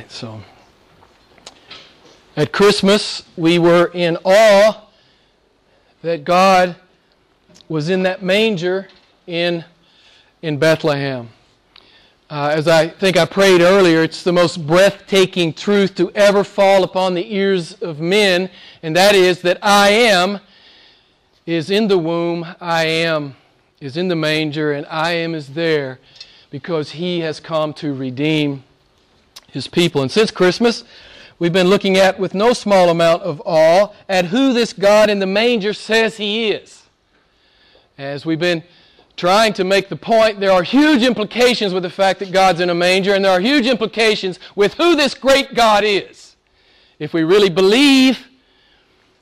right, so. At Christmas, we were in awe that God was in that manger in, in Bethlehem. Uh, as I think I prayed earlier, it's the most breathtaking truth to ever fall upon the ears of men, and that is that I am is in the womb, I am is in the manger, and I am is there because he has come to redeem his people. And since Christmas, we've been looking at, with no small amount of awe, at who this God in the manger says he is. As we've been trying to make the point, there are huge implications with the fact that God's in a manger, and there are huge implications with who this great God is. If we really believe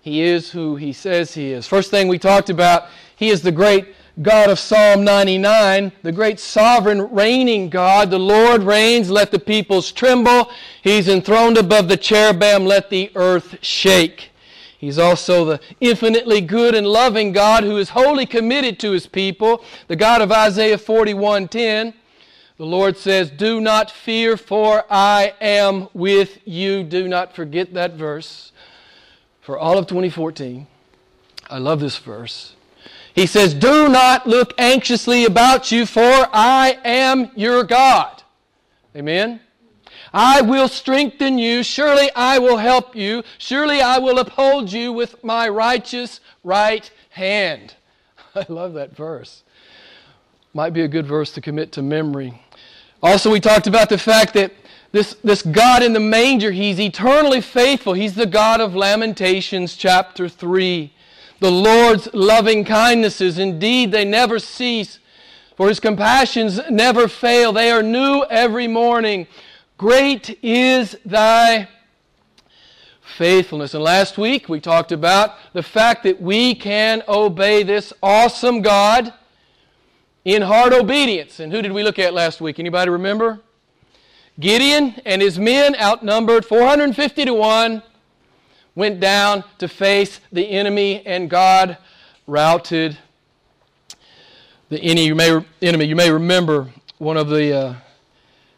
he is who he says he is. First thing we talked about, he is the great God of Psalm 99, the great sovereign reigning God. The Lord reigns, let the peoples tremble. He's enthroned above the cherubim, let the earth shake. He's also the infinitely good and loving God who is wholly committed to his people, the God of Isaiah 41:10. The Lord says, "Do not fear, for I am with you." Do not forget that verse for all of 2014. I love this verse. He says, Do not look anxiously about you, for I am your God. Amen. I will strengthen you. Surely I will help you. Surely I will uphold you with my righteous right hand. I love that verse. Might be a good verse to commit to memory. Also, we talked about the fact that this, this God in the manger, He's eternally faithful. He's the God of Lamentations, chapter 3. The Lord's loving kindnesses, indeed, they never cease, for his compassions never fail. They are new every morning. Great is thy faithfulness. And last week we talked about the fact that we can obey this awesome God in hard obedience. And who did we look at last week? Anybody remember? Gideon and his men outnumbered 450 to 1 went down to face the enemy, and God routed the enemy. You may, enemy. You may remember one of the uh,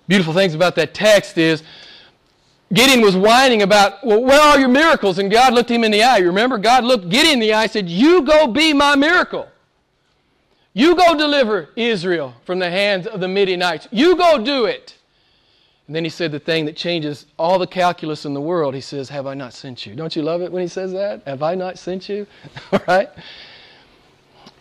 beautiful things about that text is Gideon was whining about, well, where are your miracles? And God looked him in the eye. You remember? God looked Gideon in the eye and said, You go be my miracle. You go deliver Israel from the hands of the Midianites. You go do it. And then he said the thing that changes all the calculus in the world. He says, Have I not sent you? Don't you love it when he says that? Have I not sent you? all right?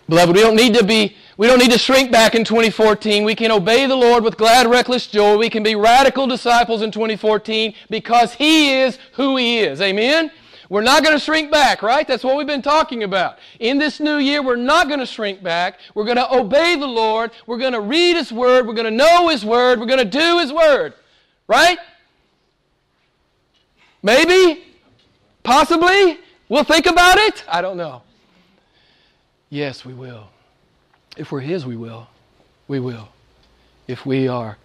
Beloved, we don't need to be, we don't need to shrink back in 2014. We can obey the Lord with glad, reckless joy. We can be radical disciples in 2014 because He is who He is. Amen? We're not going to shrink back, right? That's what we've been talking about. In this new year, we're not going to shrink back. We're going to obey the Lord. We're going to read His Word. We're going to know His Word. We're going to do His Word. Right? Maybe? Possibly? We'll think about it? I don't know. Yes, we will. If we're His, we will. We will. If we are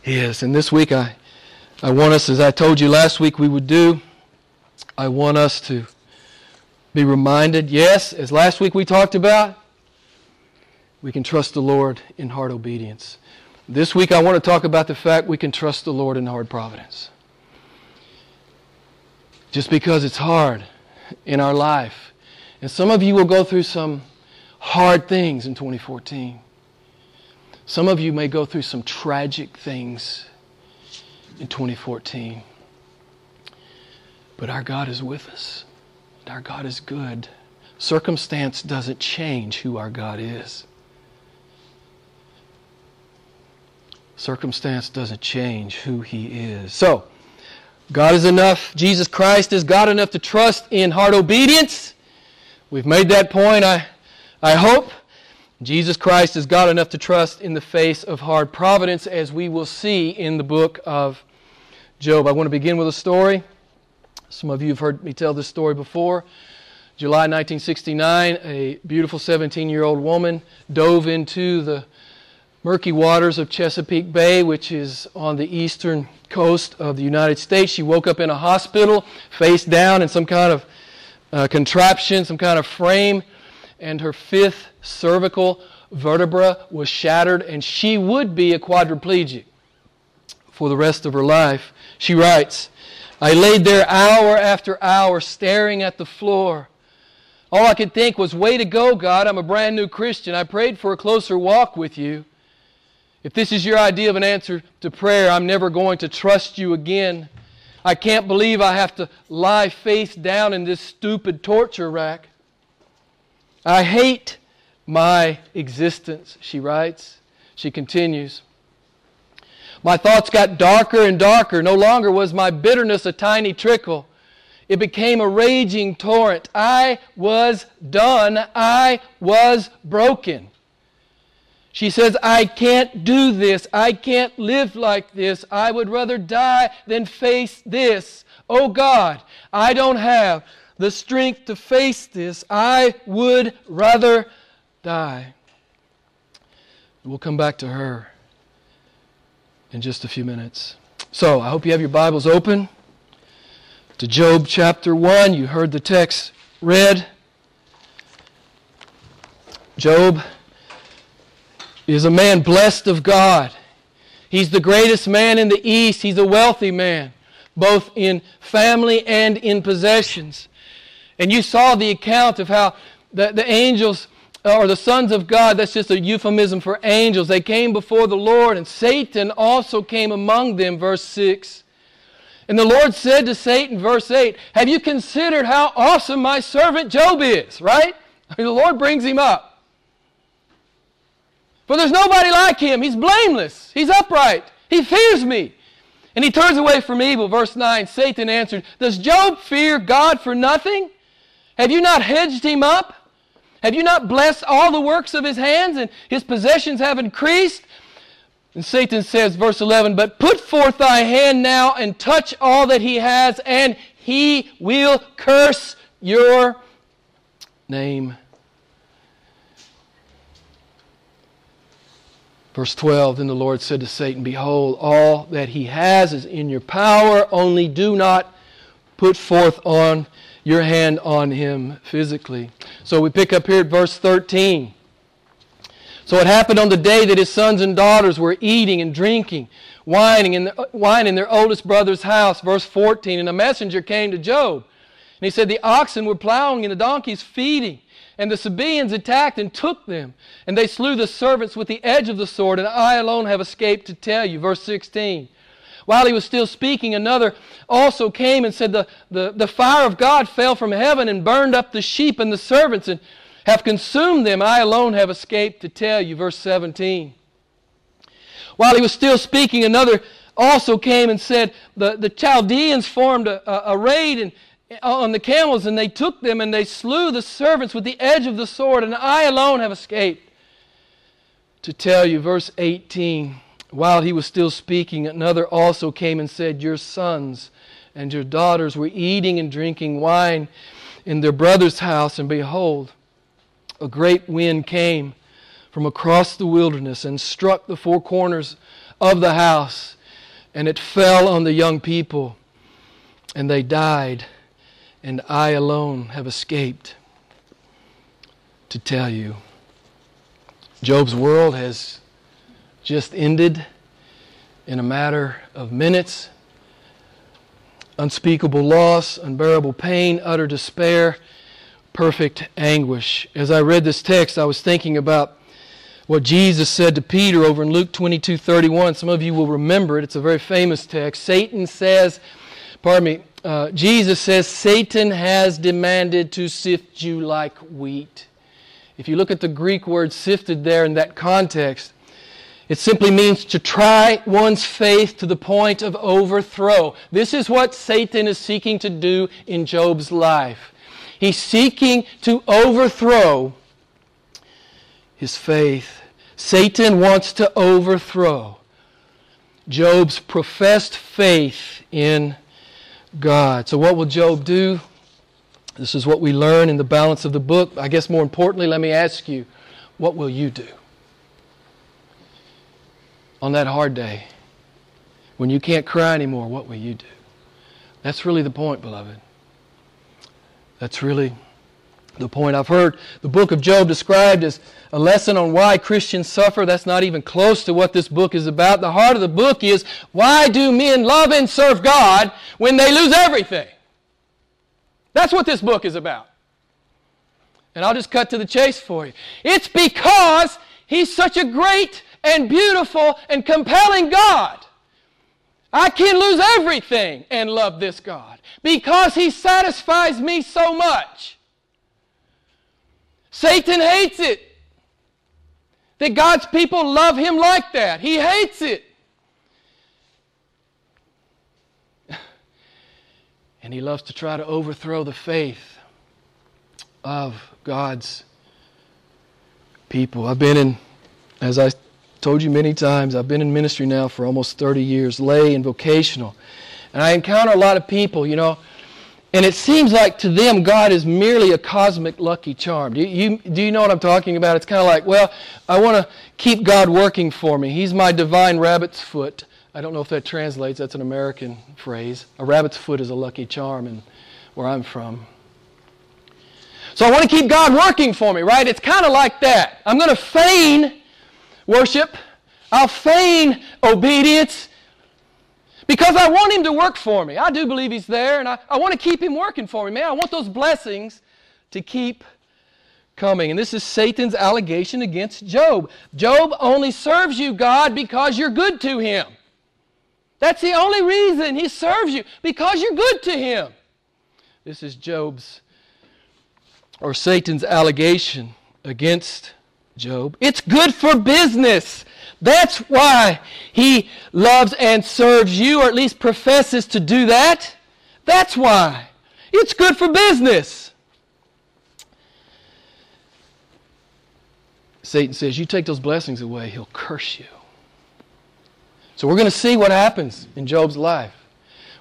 His. And this week, I, I want us, as I told you last week we would do, I want us to be reminded, yes, as last week we talked about, we can trust the Lord in heart obedience. This week I want to talk about the fact we can trust the Lord in hard providence. Just because it's hard in our life. And some of you will go through some hard things in 2014. Some of you may go through some tragic things in 2014. But our God is with us. And our God is good. Circumstance doesn't change who our God is. Circumstance doesn't change who He is. So, God is enough. Jesus Christ is God enough to trust in hard obedience. We've made that point, I, I hope. Jesus Christ is God enough to trust in the face of hard providence, as we will see in the book of Job. I want to begin with a story. Some of you have heard me tell this story before. July 1969, a beautiful 17 year old woman dove into the murky waters of Chesapeake Bay, which is on the eastern coast of the United States. She woke up in a hospital, face down in some kind of uh, contraption, some kind of frame, and her fifth cervical vertebra was shattered, and she would be a quadriplegic for the rest of her life. She writes, I laid there hour after hour staring at the floor. All I could think was, Way to go, God. I'm a brand new Christian. I prayed for a closer walk with you. If this is your idea of an answer to prayer, I'm never going to trust you again. I can't believe I have to lie face down in this stupid torture rack. I hate my existence, she writes. She continues. My thoughts got darker and darker. No longer was my bitterness a tiny trickle. It became a raging torrent. I was done. I was broken. She says, I can't do this. I can't live like this. I would rather die than face this. Oh God, I don't have the strength to face this. I would rather die. We'll come back to her in just a few minutes. So, I hope you have your Bibles open to Job chapter 1. You heard the text read. Job is a man blessed of God. He's the greatest man in the East. He's a wealthy man, both in family and in possessions. And you saw the account of how the, the angels, uh, or the sons of God, that's just a euphemism for angels, they came before the Lord, and Satan also came among them, verse 6. And the Lord said to Satan, verse 8, Have you considered how awesome my servant Job is? Right? The Lord brings him up. For there's nobody like him. He's blameless. He's upright. He fears me. And he turns away from evil. Verse 9 Satan answered, Does Job fear God for nothing? Have you not hedged him up? Have you not blessed all the works of his hands, and his possessions have increased? And Satan says, verse 11, But put forth thy hand now and touch all that he has, and he will curse your name. Verse 12 Then the Lord said to Satan, Behold, all that he has is in your power, only do not put forth on your hand on him physically. So we pick up here at verse 13. So it happened on the day that his sons and daughters were eating and drinking, whining in, the, wine in their oldest brother's house. Verse 14. And a messenger came to Job. And he said, The oxen were plowing and the donkeys feeding. And the Sabaeans attacked and took them. And they slew the servants with the edge of the sword, and I alone have escaped to tell you. Verse 16. While he was still speaking, another also came and said, the, the, the fire of God fell from heaven and burned up the sheep and the servants and have consumed them. I alone have escaped to tell you. Verse 17. While he was still speaking, another also came and said, The, the Chaldeans formed a, a, a raid and, Uh, on the camels, and they took them and they slew the servants with the edge of the sword, and I alone have escaped. To tell you, verse 18, while he was still speaking, another also came and said, Your sons and your daughters were eating and drinking wine in their brother's house, and behold, a great wind came from across the wilderness and struck the four corners of the house, and it fell on the young people, and they died and I alone have escaped to tell you. Job's world has just ended in a matter of minutes. Unspeakable loss, unbearable pain, utter despair, perfect anguish. As I read this text, I was thinking about what Jesus said to Peter over in Luke 22 31. Some of you will remember it. It's a very famous text. Satan says, pardon me, uh, Jesus says, Satan has demanded to sift you like wheat. If you look at the Greek word sifted there in that context, it simply means to try one's faith to the point of overthrow. This is what Satan is seeking to do in Job's life. He's seeking to overthrow his faith. Satan wants to overthrow Job's professed faith in God. So, what will Job do? This is what we learn in the balance of the book. I guess more importantly, let me ask you, what will you do? On that hard day, when you can't cry anymore, what will you do? That's really the point, beloved. That's really the point. I've heard the book of Job described as a lesson on why Christians suffer. That's not even close to what this book is about. The heart of the book is why do men love and serve God when they lose everything? That's what this book is about. And I'll just cut to the chase for you. It's because He's such a great and beautiful and compelling God. I can lose everything and love this God because He satisfies me so much. Satan hates it that God's people love Him like that. He hates it. And he loves to try to overthrow the faith of God's people. I've been in, as I told you many times, I've been in ministry now for almost 30 years, lay and vocational. And I encounter a lot of people, you know, and it seems like to them God is merely a cosmic lucky charm. Do you, do you know what I'm talking about? It's kind of like, well, I want to keep God working for me. He's my divine rabbit's foot. I don't know if that translates. That's an American phrase. A rabbit's foot is a lucky charm in where I'm from. So I want to keep God working for me, right? It's kind of like that. I'm going to feign worship. I'll feign obedience because I want Him to work for me. I do believe He's there, and I, I want to keep Him working for me, man. I want those blessings to keep coming. And this is Satan's allegation against Job. Job only serves you, God, because you're good to him. That's the only reason he serves you, because you're good to him. This is Job's or Satan's allegation against Job. It's good for business. That's why he loves and serves you, or at least professes to do that. That's why. It's good for business. Satan says, You take those blessings away, he'll curse you. So we're going to see what happens in Job's life.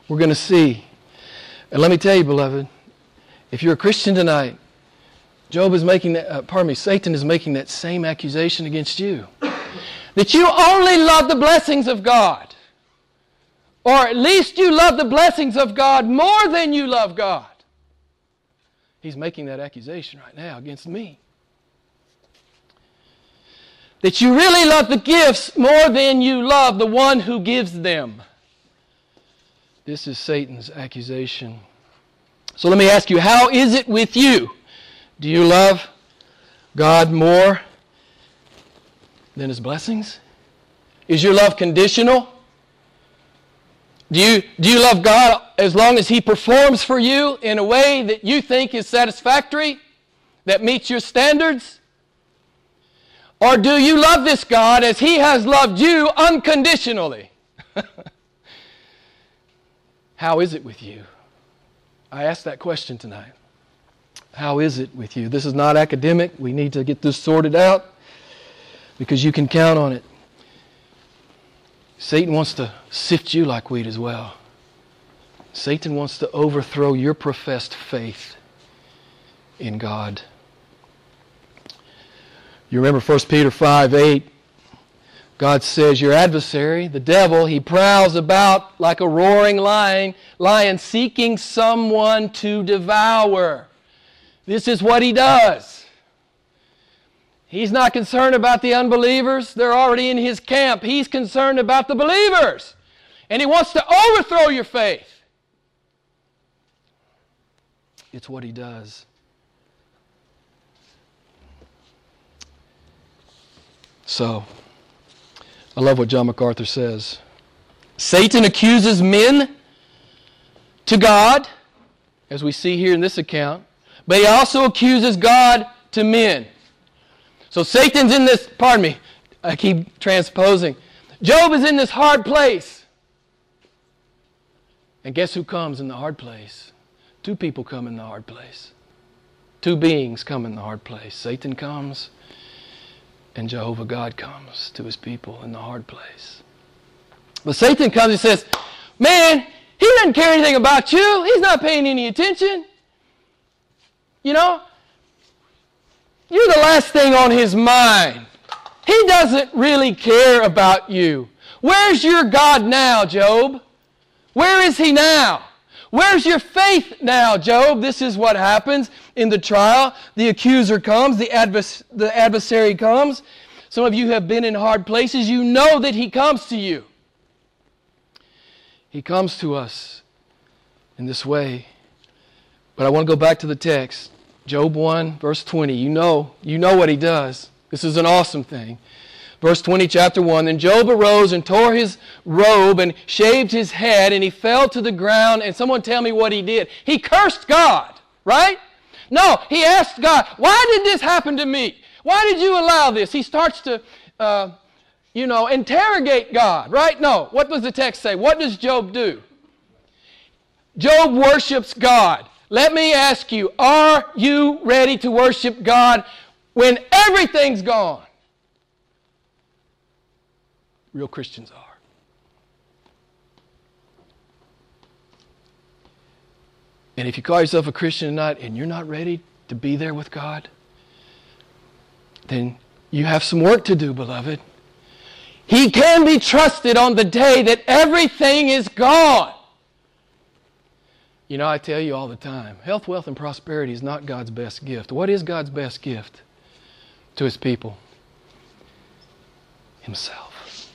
We're going to see. And let me tell you, beloved, if you're a Christian tonight, Job is making that, uh, pardon me, Satan is making that same accusation against you. That you only love the blessings of God. Or at least you love the blessings of God more than you love God. He's making that accusation right now against me. That you really love the gifts more than you love the one who gives them. This is Satan's accusation. So let me ask you, how is it with you? Do you love God more than His blessings? Is your love conditional? Do you, do you love God as long as He performs for you in a way that you think is satisfactory, that meets your standards? Or do you love this God as He has loved you unconditionally? How is it with you? I asked that question tonight. How is it with you? This is not academic. We need to get this sorted out because you can count on it. Satan wants to sift you like wheat as well. Satan wants to overthrow your professed faith in God. You remember 1 Peter 5 8. God says, Your adversary, the devil, he prowls about like a roaring lion, lion seeking someone to devour. This is what he does. He's not concerned about the unbelievers. They're already in his camp. He's concerned about the believers. And he wants to overthrow your faith. It's what he does. So, I love what John MacArthur says. Satan accuses men to God, as we see here in this account but he also accuses God to men. So Satan's in this, pardon me, I keep transposing. Job is in this hard place. And guess who comes in the hard place? Two people come in the hard place. Two beings come in the hard place. Satan comes, and Jehovah God comes to his people in the hard place. But Satan comes and says, Man, he doesn't care anything about you. He's not paying any attention. You know, you're the last thing on his mind. He doesn't really care about you. Where's your God now, Job? Where is he now? Where's your faith now, Job? This is what happens in the trial. The accuser comes, the, advers- the adversary comes. Some of you have been in hard places. You know that he comes to you. He comes to us in this way. But I want to go back to the text. Job 1, verse 20. You know, you know what he does. This is an awesome thing. Verse 20, chapter 1 Then Job arose and tore his robe and shaved his head, and he fell to the ground. And someone tell me what he did. He cursed God, right? No, he asked God, Why did this happen to me? Why did you allow this? He starts to, uh, you know, interrogate God, right? No. What does the text say? What does Job do? Job worships God. Let me ask you, are you ready to worship God when everything's gone? Real Christians are. And if you call yourself a Christian not, and you're not ready to be there with God, then you have some work to do, beloved. He can be trusted on the day that everything is gone. You know, I tell you all the time health, wealth, and prosperity is not God's best gift. What is God's best gift to His people? Himself.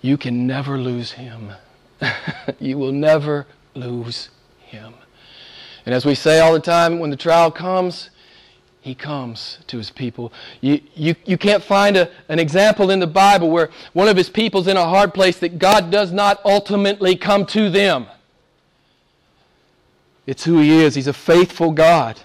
You can never lose him. you will never lose him. And as we say all the time, when the trial comes, he comes to his people. You, you, you can't find a, an example in the Bible where one of his people's in a hard place that God does not ultimately come to them. It's who he is. He's a faithful God.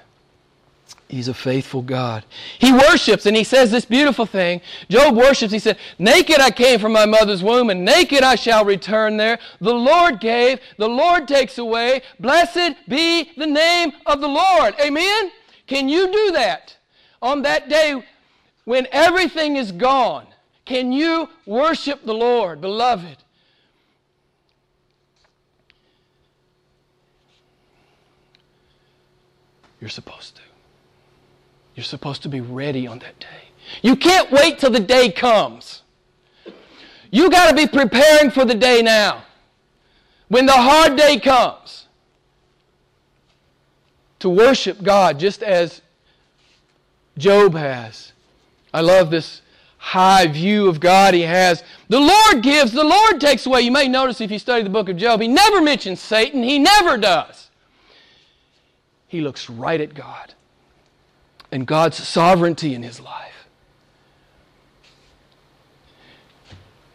He's a faithful God. He worships and he says this beautiful thing. Job worships. He said, Naked I came from my mother's womb, and naked I shall return there. The Lord gave, the Lord takes away. Blessed be the name of the Lord. Amen? Can you do that on that day when everything is gone? Can you worship the Lord, beloved? You're supposed to. You're supposed to be ready on that day. You can't wait till the day comes. You got to be preparing for the day now. When the hard day comes, to worship God just as Job has. I love this high view of God he has. The Lord gives, the Lord takes away. You may notice if you study the book of Job, he never mentions Satan. He never does. He looks right at God and God's sovereignty in his life.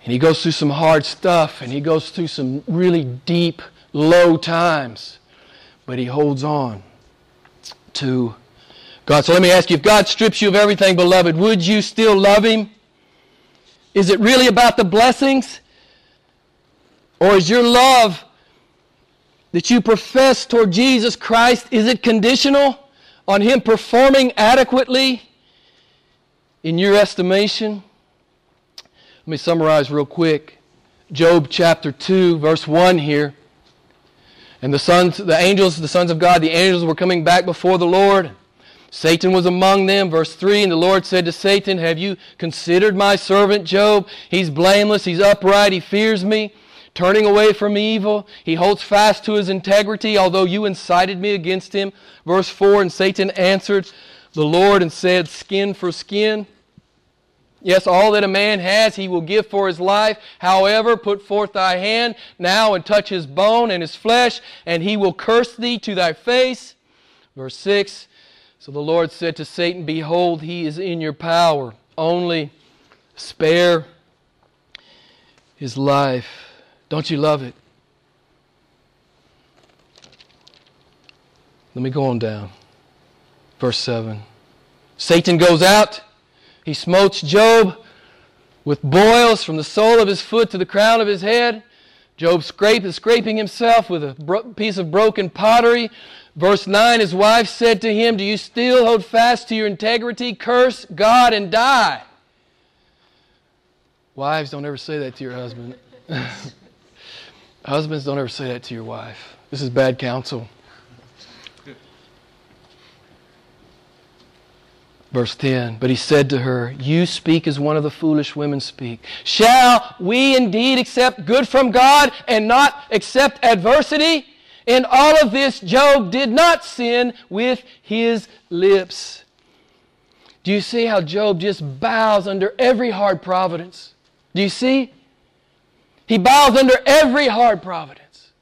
And he goes through some hard stuff and he goes through some really deep, low times, but he holds on to God. So let me ask you if God strips you of everything, beloved, would you still love him? Is it really about the blessings? Or is your love that you profess toward Jesus Christ, is it conditional? on him performing adequately in your estimation? Let me summarize real quick. Job chapter 2, verse 1 here. And the sons, the angels, the sons of God, the angels were coming back before the Lord. Satan was among them. Verse 3 And the Lord said to Satan, Have you considered my servant Job? He's blameless, he's upright, he fears me turning away from evil. He holds fast to his integrity, although you incited me against him. Verse 4 And Satan answered the Lord and said, Skin for skin. Yes, all that a man has he will give for his life. However, put forth thy hand now and touch his bone and his flesh, and he will curse thee to thy face. Verse 6 So the Lord said to Satan, Behold, he is in your power. Only spare his life. Don't you love it? Let me go on down. Verse 7. Satan goes out. He smotes Job with boils from the sole of his foot to the crown of his head. Job scrape, is scraping himself with a piece of broken pottery. Verse 9 His wife said to him, Do you still hold fast to your integrity? Curse God and die. Wives, don't ever say that to your husband. Husbands, don't ever say that to your wife. This is bad counsel. Verse 10 But he said to her, You speak as one of the foolish women speak. Shall we indeed accept good from God and not accept adversity? In all of this, Job did not sin with his lips. Do you see how Job just bows under every hard providence? Do you see? He bows under every hard providence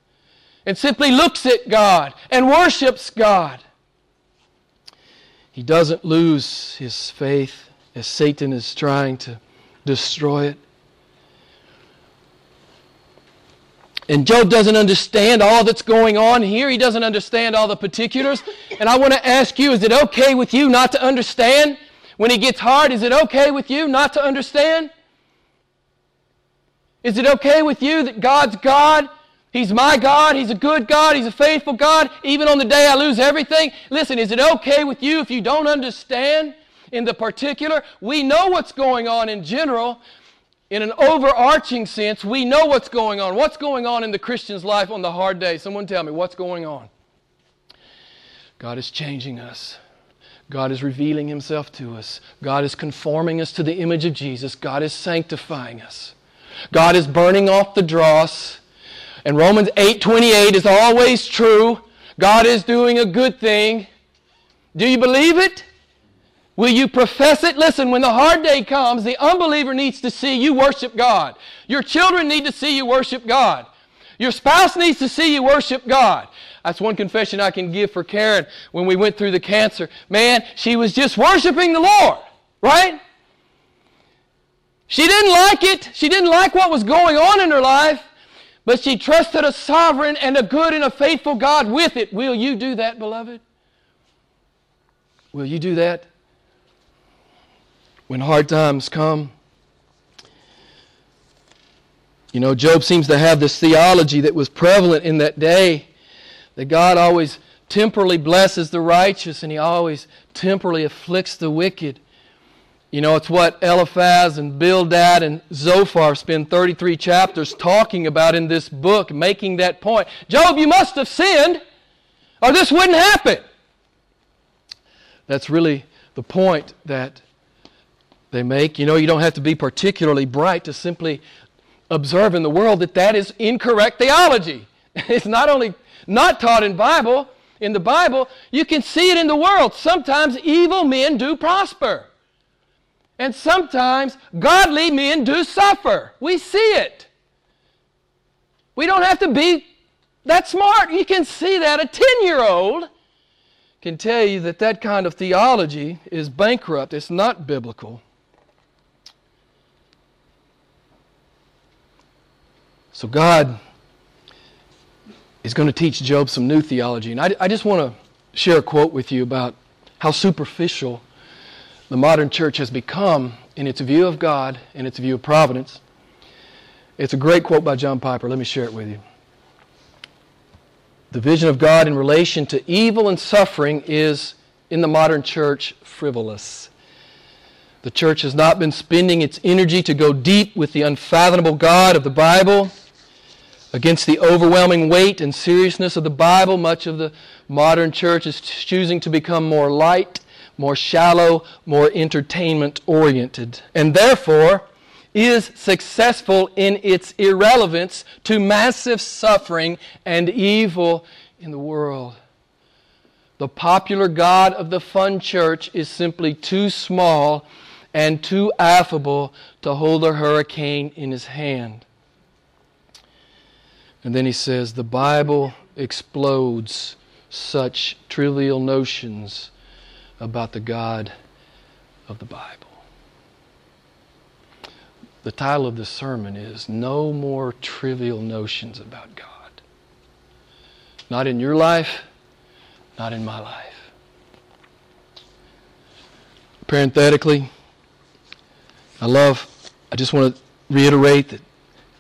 and simply looks at God and worships God. He doesn't lose his faith as Satan is trying to destroy it. And Job doesn't understand all that's going on here. He doesn't understand all the particulars. And I want to ask you is it okay with you not to understand? When it gets hard, is it okay with you not to understand? Is it okay with you that God's God? He's my God. He's a good God. He's a faithful God. Even on the day I lose everything. Listen, is it okay with you if you don't understand in the particular? We know what's going on in general, in an overarching sense, we know what's going on. What's going on in the Christian's life on the hard day? Someone tell me, what's going on? God is changing us. God is revealing Himself to us. God is conforming us to the image of Jesus. God is sanctifying us. God is burning off the dross. And Romans 8:28 is always true. God is doing a good thing. Do you believe it? Will you profess it? Listen, when the hard day comes, the unbeliever needs to see you worship God. Your children need to see you worship God. Your spouse needs to see you worship God. That's one confession I can give for Karen when we went through the cancer. Man, she was just worshiping the Lord, right? She didn't like it. She didn't like what was going on in her life, but she trusted a sovereign and a good and a faithful God with it. Will you do that, beloved? Will you do that? when hard times come. You know, Job seems to have this theology that was prevalent in that day that God always temporally blesses the righteous and he always temporally afflicts the wicked. You know, it's what Eliphaz and Bildad and Zophar spend 33 chapters talking about in this book, making that point. Job, you must have sinned, or this wouldn't happen. That's really the point that they make. You know, you don't have to be particularly bright to simply observe in the world that that is incorrect theology. It's not only not taught in Bible, in the Bible, you can see it in the world. Sometimes evil men do prosper. And sometimes godly men do suffer. We see it. We don't have to be that smart. You can see that. A 10 year old can tell you that that kind of theology is bankrupt, it's not biblical. So God is going to teach Job some new theology. And I, I just want to share a quote with you about how superficial the modern church has become in its view of God and its view of providence. It's a great quote by John Piper. Let me share it with you. The vision of God in relation to evil and suffering is, in the modern church, frivolous. The church has not been spending its energy to go deep with the unfathomable God of the Bible Against the overwhelming weight and seriousness of the Bible, much of the modern church is choosing to become more light, more shallow, more entertainment oriented, and therefore is successful in its irrelevance to massive suffering and evil in the world. The popular God of the fun church is simply too small and too affable to hold a hurricane in his hand. And then he says, the Bible explodes such trivial notions about the God of the Bible. The title of this sermon is No More Trivial Notions About God. Not in your life, not in my life. Parenthetically, I love, I just want to reiterate that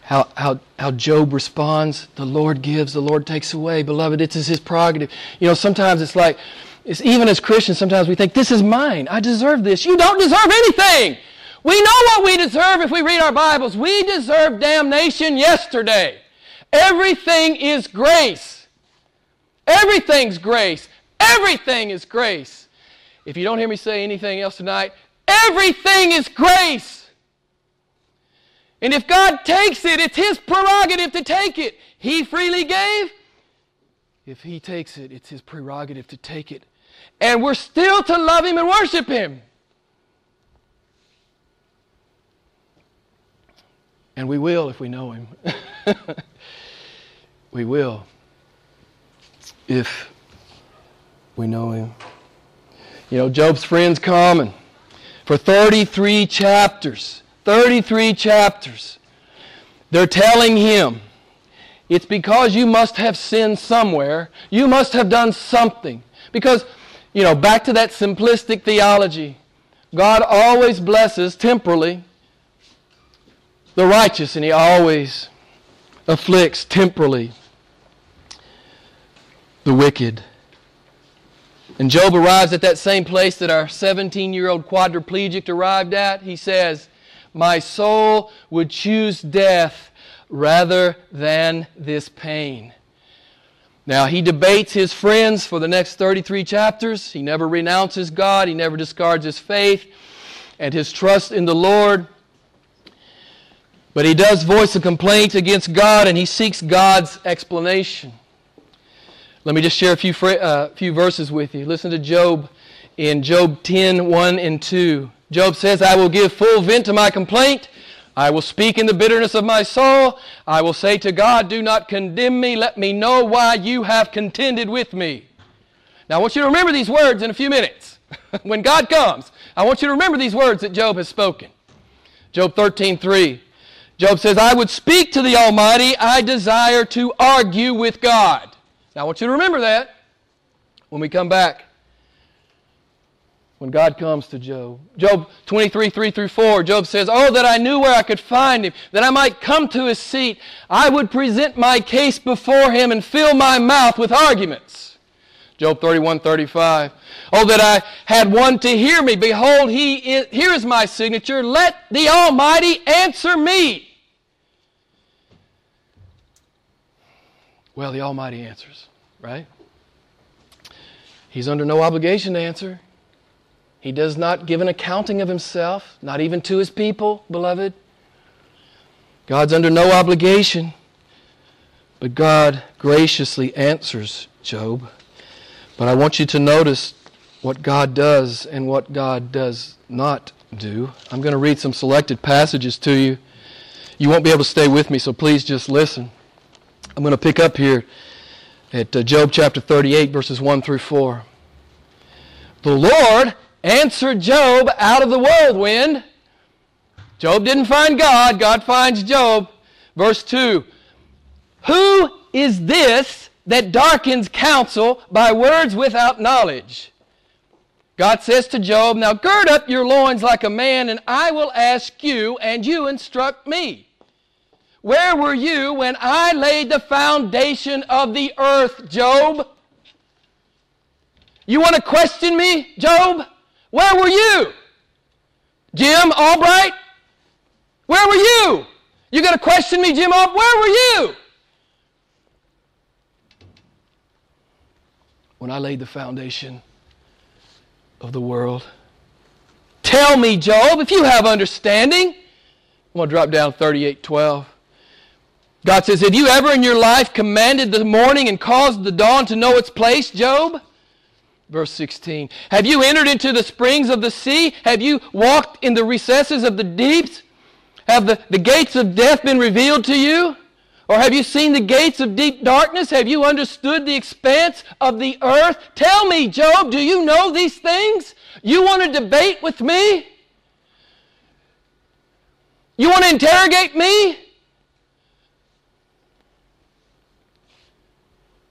how, how, how Job responds. The Lord gives, the Lord takes away. Beloved, it is his prerogative. You know, sometimes it's like, even as Christians, sometimes we think, this is mine. I deserve this. You don't deserve anything. We know what we deserve if we read our Bibles. We deserve damnation yesterday. Everything is grace. Everything's grace. Everything is grace. if you don't hear me say anything else tonight, everything is grace. And if God takes it, it's His prerogative to take it. He freely gave. If He takes it, it's His prerogative to take it. And we're still to love Him and worship Him. And we will if we know Him. we will if we know Him. You know, Job's friends come and for 33 chapters, 33 chapters, they're telling him, it's because you must have sinned somewhere. You must have done something. Because, you know, back to that simplistic theology, God always blesses temporally the righteous, and He always afflicts temporally the wicked. And Job arrives at that same place that our 17 year old quadriplegic arrived at. He says, My soul would choose death rather than this pain. Now, he debates his friends for the next 33 chapters. He never renounces God, he never discards his faith and his trust in the Lord. But he does voice a complaint against God and he seeks God's explanation. Let me just share a few, uh, few verses with you. Listen to Job in Job 10 1 and 2. Job says, I will give full vent to my complaint. I will speak in the bitterness of my soul. I will say to God, Do not condemn me. Let me know why you have contended with me. Now, I want you to remember these words in a few minutes. when God comes, I want you to remember these words that Job has spoken. Job 13 3. Job says, I would speak to the Almighty. I desire to argue with God. Now, I want you to remember that when we come back. When God comes to Job. Job 23, 3 through 4, Job says, Oh, that I knew where I could find him, that I might come to his seat. I would present my case before him and fill my mouth with arguments. Job 31, 35. Oh, that I had one to hear me. Behold, he is, here is my signature. Let the Almighty answer me. Well, the Almighty answers, right? He's under no obligation to answer. He does not give an accounting of himself, not even to his people, beloved. God's under no obligation, but God graciously answers Job. But I want you to notice what God does and what God does not do. I'm going to read some selected passages to you. You won't be able to stay with me, so please just listen. I'm going to pick up here at uh, Job chapter 38, verses 1 through 4. The Lord answered Job out of the whirlwind. Job didn't find God, God finds Job. Verse 2 Who is this that darkens counsel by words without knowledge? God says to Job, Now gird up your loins like a man, and I will ask you, and you instruct me. Where were you when I laid the foundation of the earth, Job? You want to question me, Job? Where were you? Jim Albright? Where were you? You got to question me, Jim Albright? Where were you? When I laid the foundation of the world. Tell me, Job, if you have understanding. I'm going to drop down 3812. God says, Have you ever in your life commanded the morning and caused the dawn to know its place, Job? Verse 16. Have you entered into the springs of the sea? Have you walked in the recesses of the deeps? Have the, the gates of death been revealed to you? Or have you seen the gates of deep darkness? Have you understood the expanse of the earth? Tell me, Job, do you know these things? You want to debate with me? You want to interrogate me?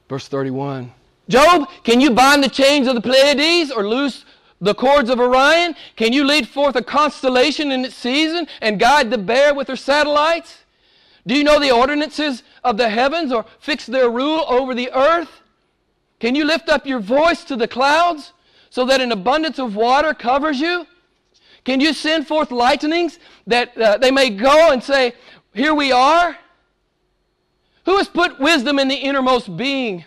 Verse 31. Job, can you bind the chains of the Pleiades or loose the cords of Orion? Can you lead forth a constellation in its season and guide the bear with her satellites? Do you know the ordinances of the heavens or fix their rule over the earth? Can you lift up your voice to the clouds so that an abundance of water covers you? Can you send forth lightnings that uh, they may go and say, Here we are? Who has put wisdom in the innermost being?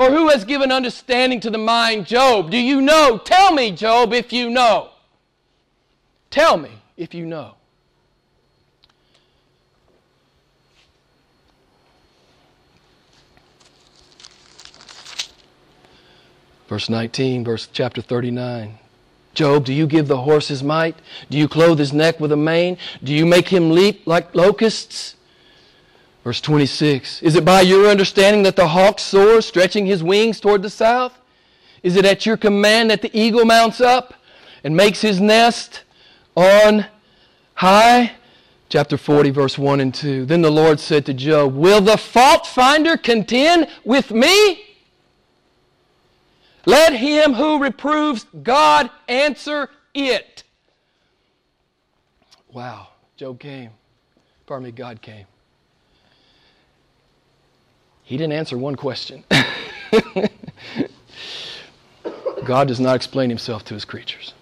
Or who has given understanding to the mind, Job? Do you know? Tell me, Job, if you know. Tell me if you know. Verse 19, verse chapter 39. Job, do you give the horse his might? Do you clothe his neck with a mane? Do you make him leap like locusts? Verse 26. Is it by your understanding that the hawk soars, stretching his wings toward the south? Is it at your command that the eagle mounts up and makes his nest on high? Chapter 40, verse 1 and 2. Then the Lord said to Job, Will the fault finder contend with me? Let him who reproves God answer it. Wow, Job came. Pardon me, God came. He didn't answer one question. God does not explain himself to his creatures.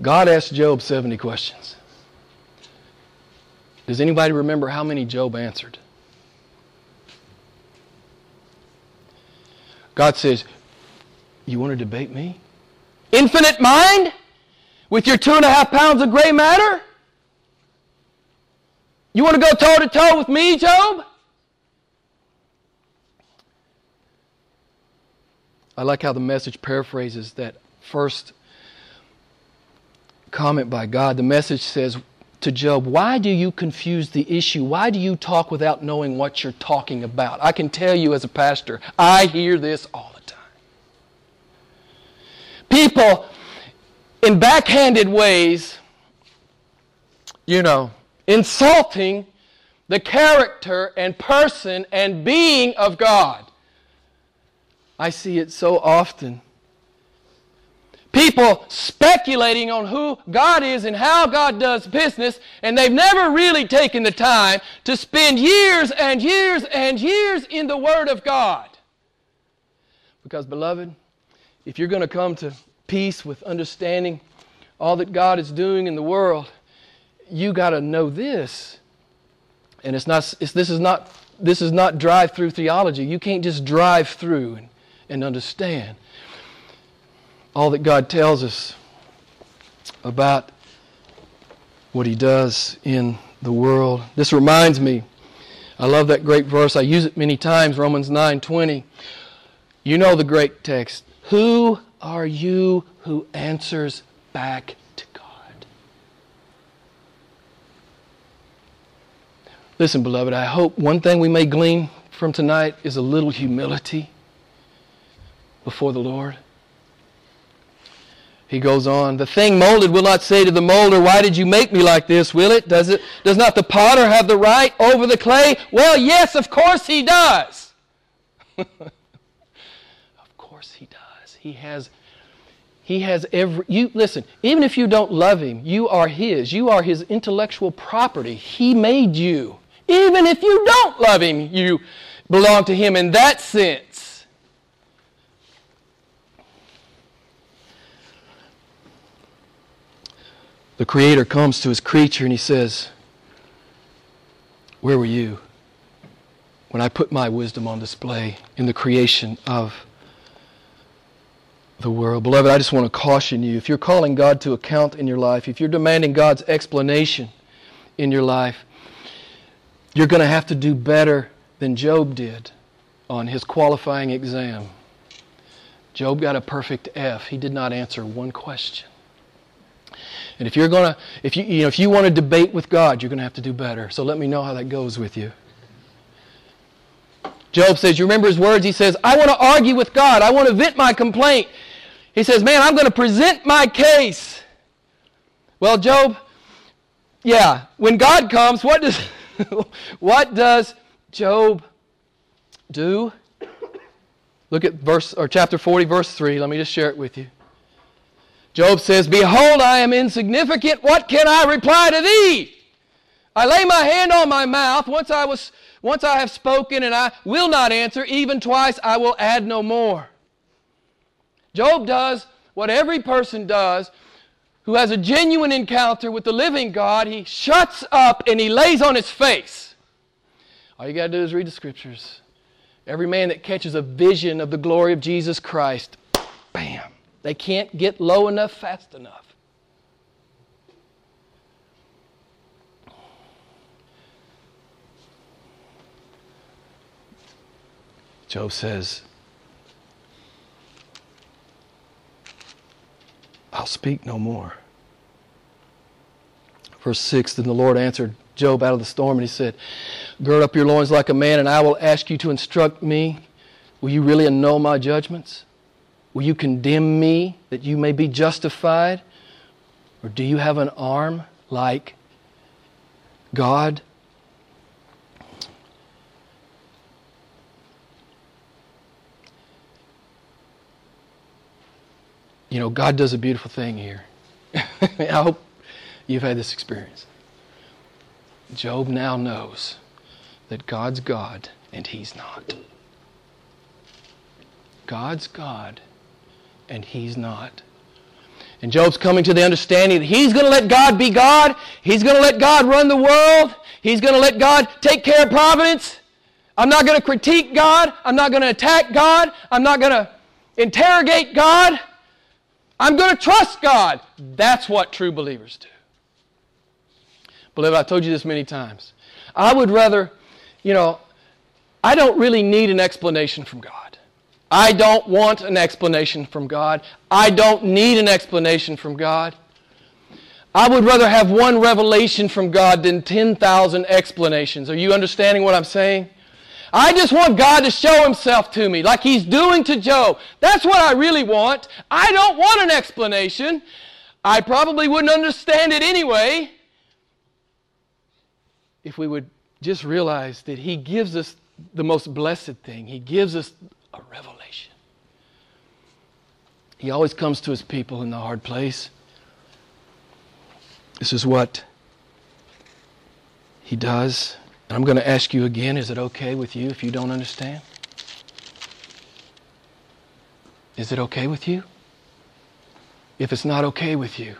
God asked Job 70 questions. Does anybody remember how many Job answered? God says, You want to debate me? Infinite mind? With your two and a half pounds of gray matter? You want to go toe to toe with me, Job? I like how the message paraphrases that first comment by God. The message says to Job, Why do you confuse the issue? Why do you talk without knowing what you're talking about? I can tell you as a pastor, I hear this all the time. People, in backhanded ways, you know, insulting the character and person and being of God. I see it so often people speculating on who God is and how God does business, and they've never really taken the time to spend years and years and years in the Word of God. Because, beloved, if you're going to come to peace with understanding all that God is doing in the world, you got to know this. And it's not, it's, this is not, this is not drive through theology. You can't just drive through and, and understand all that God tells us about what He does in the world. This reminds me, I love that great verse. I use it many times, Romans 9 20. You know the great text. Who are you who answers back to God? Listen, beloved, I hope one thing we may glean from tonight is a little humility before the Lord. He goes on, the thing molded will not say to the molder, Why did you make me like this, will it? Does it does not the potter have the right over the clay? Well, yes, of course he does. of course he does. He has he has every you listen, even if you don't love him, you are his. You are his intellectual property. He made you. Even if you don't love him, you belong to him in that sense. The Creator comes to his creature and he says, Where were you when I put my wisdom on display in the creation of the world? Beloved, I just want to caution you if you're calling God to account in your life, if you're demanding God's explanation in your life, you're going to have to do better than Job did on his qualifying exam. Job got a perfect F. He did not answer one question. And if you're going to, if you, you know, if you want to debate with God, you're going to have to do better. So let me know how that goes with you. Job says, you remember his words? He says, I want to argue with God. I want to vent my complaint. He says, man, I'm going to present my case. Well, Job, yeah, when God comes, what does, what does Job do? Look at verse or chapter 40, verse 3. Let me just share it with you. Job says, Behold, I am insignificant. What can I reply to thee? I lay my hand on my mouth. Once I, was, once I have spoken and I will not answer, even twice I will add no more. Job does what every person does who has a genuine encounter with the living God. He shuts up and he lays on his face. All you got to do is read the scriptures. Every man that catches a vision of the glory of Jesus Christ, bam, they can't get low enough fast enough. Job says, I'll speak no more. Verse 6 Then the Lord answered Job out of the storm, and he said, Gird up your loins like a man, and I will ask you to instruct me. Will you really annul my judgments? Will you condemn me that you may be justified? Or do you have an arm like God? you know, God does a beautiful thing here. I hope you've had this experience. Job now knows that God's God and he's not. God's God and he's not. And Job's coming to the understanding that he's going to let God be God. He's going to let God run the world. He's going to let God take care of providence. I'm not going to critique God. I'm not going to attack God. I'm not going to interrogate God. I'm going to trust God. That's what true believers do. Beloved, I've told you this many times. I would rather, you know, I don't really need an explanation from God. I don't want an explanation from God. I don't need an explanation from God. I would rather have one revelation from God than 10,000 explanations. Are you understanding what I'm saying? I just want God to show himself to me like he's doing to Job. That's what I really want. I don't want an explanation. I probably wouldn't understand it anyway if we would just realize that he gives us the most blessed thing. He gives us a revelation. He always comes to his people in the hard place. This is what he does. And I'm going to ask you again is it okay with you if you don't understand? Is it okay with you? If it's not okay with you,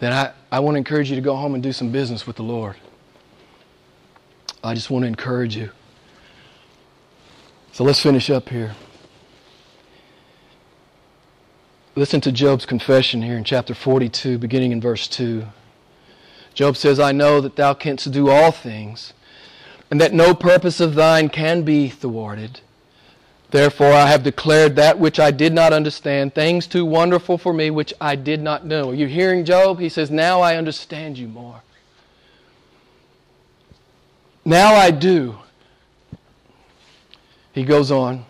then I, I want to encourage you to go home and do some business with the Lord. I just want to encourage you. So let's finish up here. Listen to Job's confession here in chapter 42, beginning in verse 2. Job says, I know that thou canst do all things and that no purpose of thine can be thwarted. Therefore, I have declared that which I did not understand, things too wonderful for me which I did not know. Are you hearing Job? He says, Now I understand you more. Now I do. He goes on.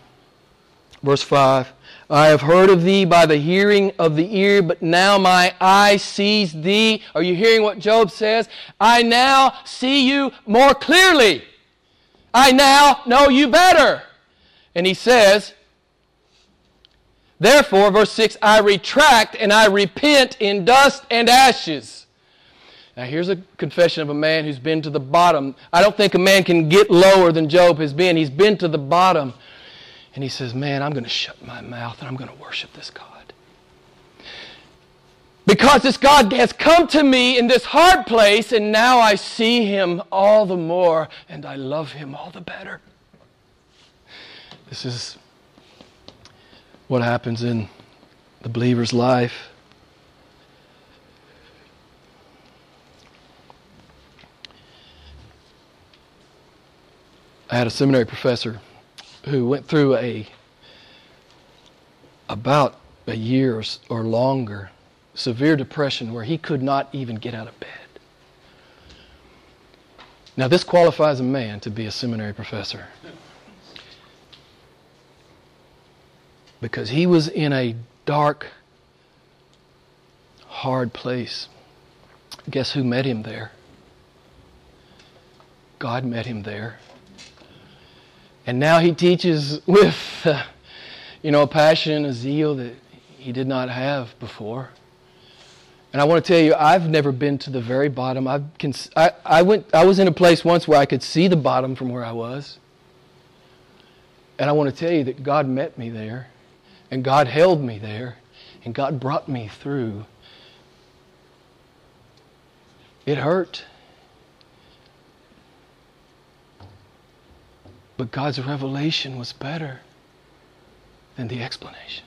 Verse 5 I have heard of thee by the hearing of the ear, but now my eye sees thee. Are you hearing what Job says? I now see you more clearly. I now know you better. And he says, Therefore, verse 6, I retract and I repent in dust and ashes. Now, here's a confession of a man who's been to the bottom. I don't think a man can get lower than Job has been. He's been to the bottom. And he says, Man, I'm going to shut my mouth and I'm going to worship this God. Because this God has come to me in this hard place, and now I see him all the more, and I love him all the better. This is what happens in the believer's life. I had a seminary professor who went through a about a year or, longer severe depression where he could not even get out of bed. Now, this qualifies a man to be a seminary professor. Because he was in a dark, hard place. Guess who met him there? God met him there. And now he teaches with, uh, you know, a passion, a zeal that he did not have before. And I want to tell you, I've never been to the very bottom. I've I, I, went, I was in a place once where I could see the bottom from where I was. And I want to tell you that God met me there, and God held me there, and God brought me through. It hurt. But God's revelation was better than the explanation.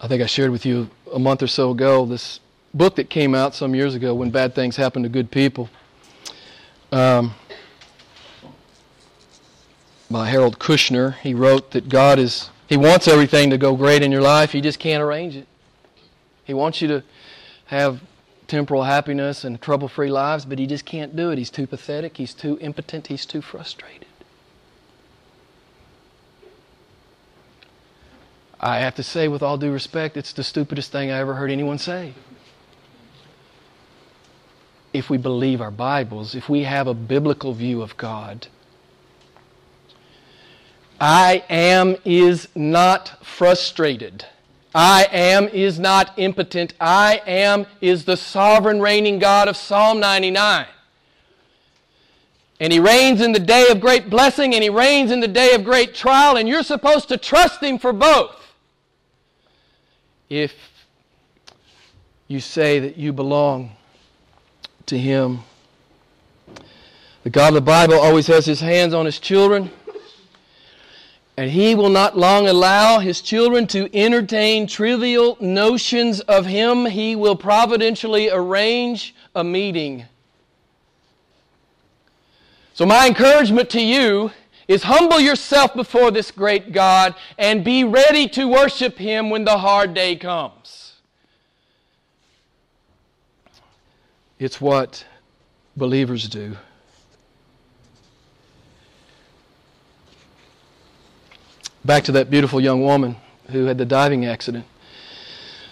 I think I shared with you a month or so ago this book that came out some years ago when bad things happen to good people. Um, by Harold Kushner. He wrote that God is, He wants everything to go great in your life, He just can't arrange it. He wants you to have temporal happiness and trouble free lives, but He just can't do it. He's too pathetic, He's too impotent, He's too frustrated. I have to say, with all due respect, it's the stupidest thing I ever heard anyone say. If we believe our Bibles, if we have a biblical view of God, I am is not frustrated. I am is not impotent. I am is the sovereign reigning God of Psalm 99. And He reigns in the day of great blessing and He reigns in the day of great trial, and you're supposed to trust Him for both if you say that you belong to Him. The God of the Bible always has His hands on His children, and He will not long allow His children to entertain trivial notions of Him. He will providentially arrange a meeting. So, my encouragement to you is humble yourself before this great God and be ready to worship Him when the hard day comes. It's what believers do. Back to that beautiful young woman who had the diving accident.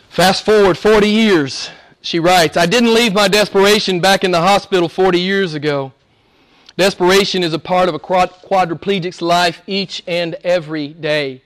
Fast forward 40 years, she writes, I didn't leave my desperation back in the hospital 40 years ago. Desperation is a part of a quadriplegic's life each and every day.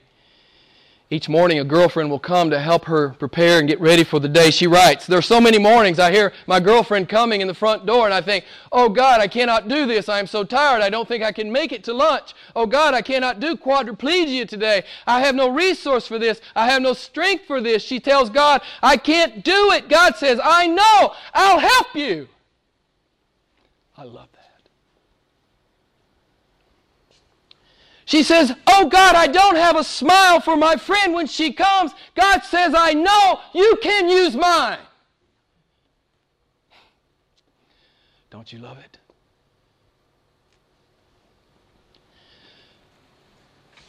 Each morning, a girlfriend will come to help her prepare and get ready for the day. She writes, There are so many mornings I hear my girlfriend coming in the front door, and I think, Oh God, I cannot do this. I am so tired. I don't think I can make it to lunch. Oh God, I cannot do quadriplegia today. I have no resource for this. I have no strength for this. She tells God, I can't do it. God says, I know. I'll help you. I love She says, Oh God, I don't have a smile for my friend when she comes. God says, I know you can use mine. Don't you love it?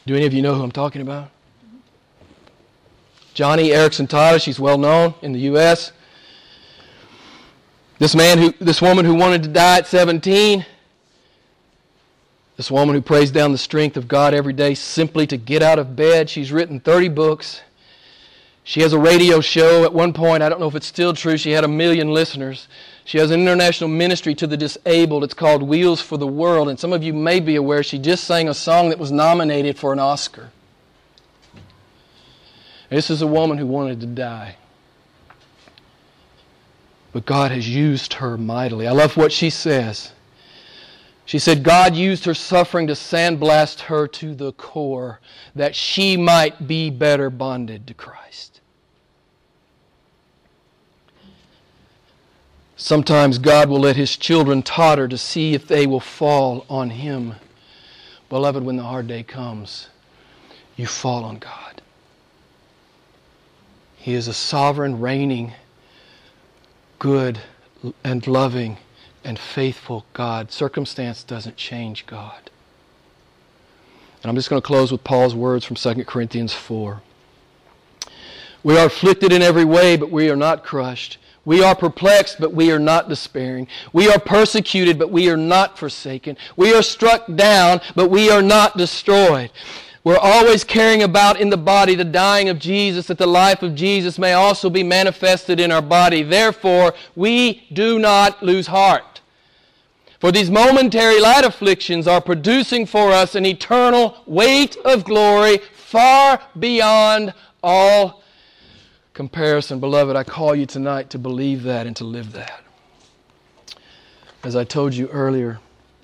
Do any of you know who I'm talking about? Joni Eareckson Tada, she's well known in the U.S. This man who, this woman who wanted to die at 17, this woman who prays down the strength of God every day simply to get out of bed. She's written 30 books. She has a radio show. At one point, I don't know if it's still true, she had a million listeners. She has an international ministry to the disabled. It's called Wheels for the World. And some of you may be aware she just sang a song that was nominated for an Oscar. This is a woman who wanted to die. But God has used her mightily. I love what she says. She said God used her suffering to sandblast her to the core that she might be better bonded to Christ. Sometimes God will let His children totter to see if they will fall on Him. Beloved, when the hard day comes, you fall on God. He is a sovereign, reigning, good, and loving and faithful God. Circumstance doesn't change God. And I'm just going to close with Paul's words from 2 Corinthians 4. We are afflicted in every way, but we are not crushed. We are perplexed, but we are not despairing. We are persecuted, but we are not forsaken. We are struck down, but we are not destroyed. We're always carrying about in the body the dying of Jesus, that the life of Jesus may also be manifested in our body. Therefore, we do not lose heart. For these momentary light afflictions are producing for us an eternal weight of glory far beyond all comparison. Beloved, I call you tonight to believe that and to live that. As I told you earlier,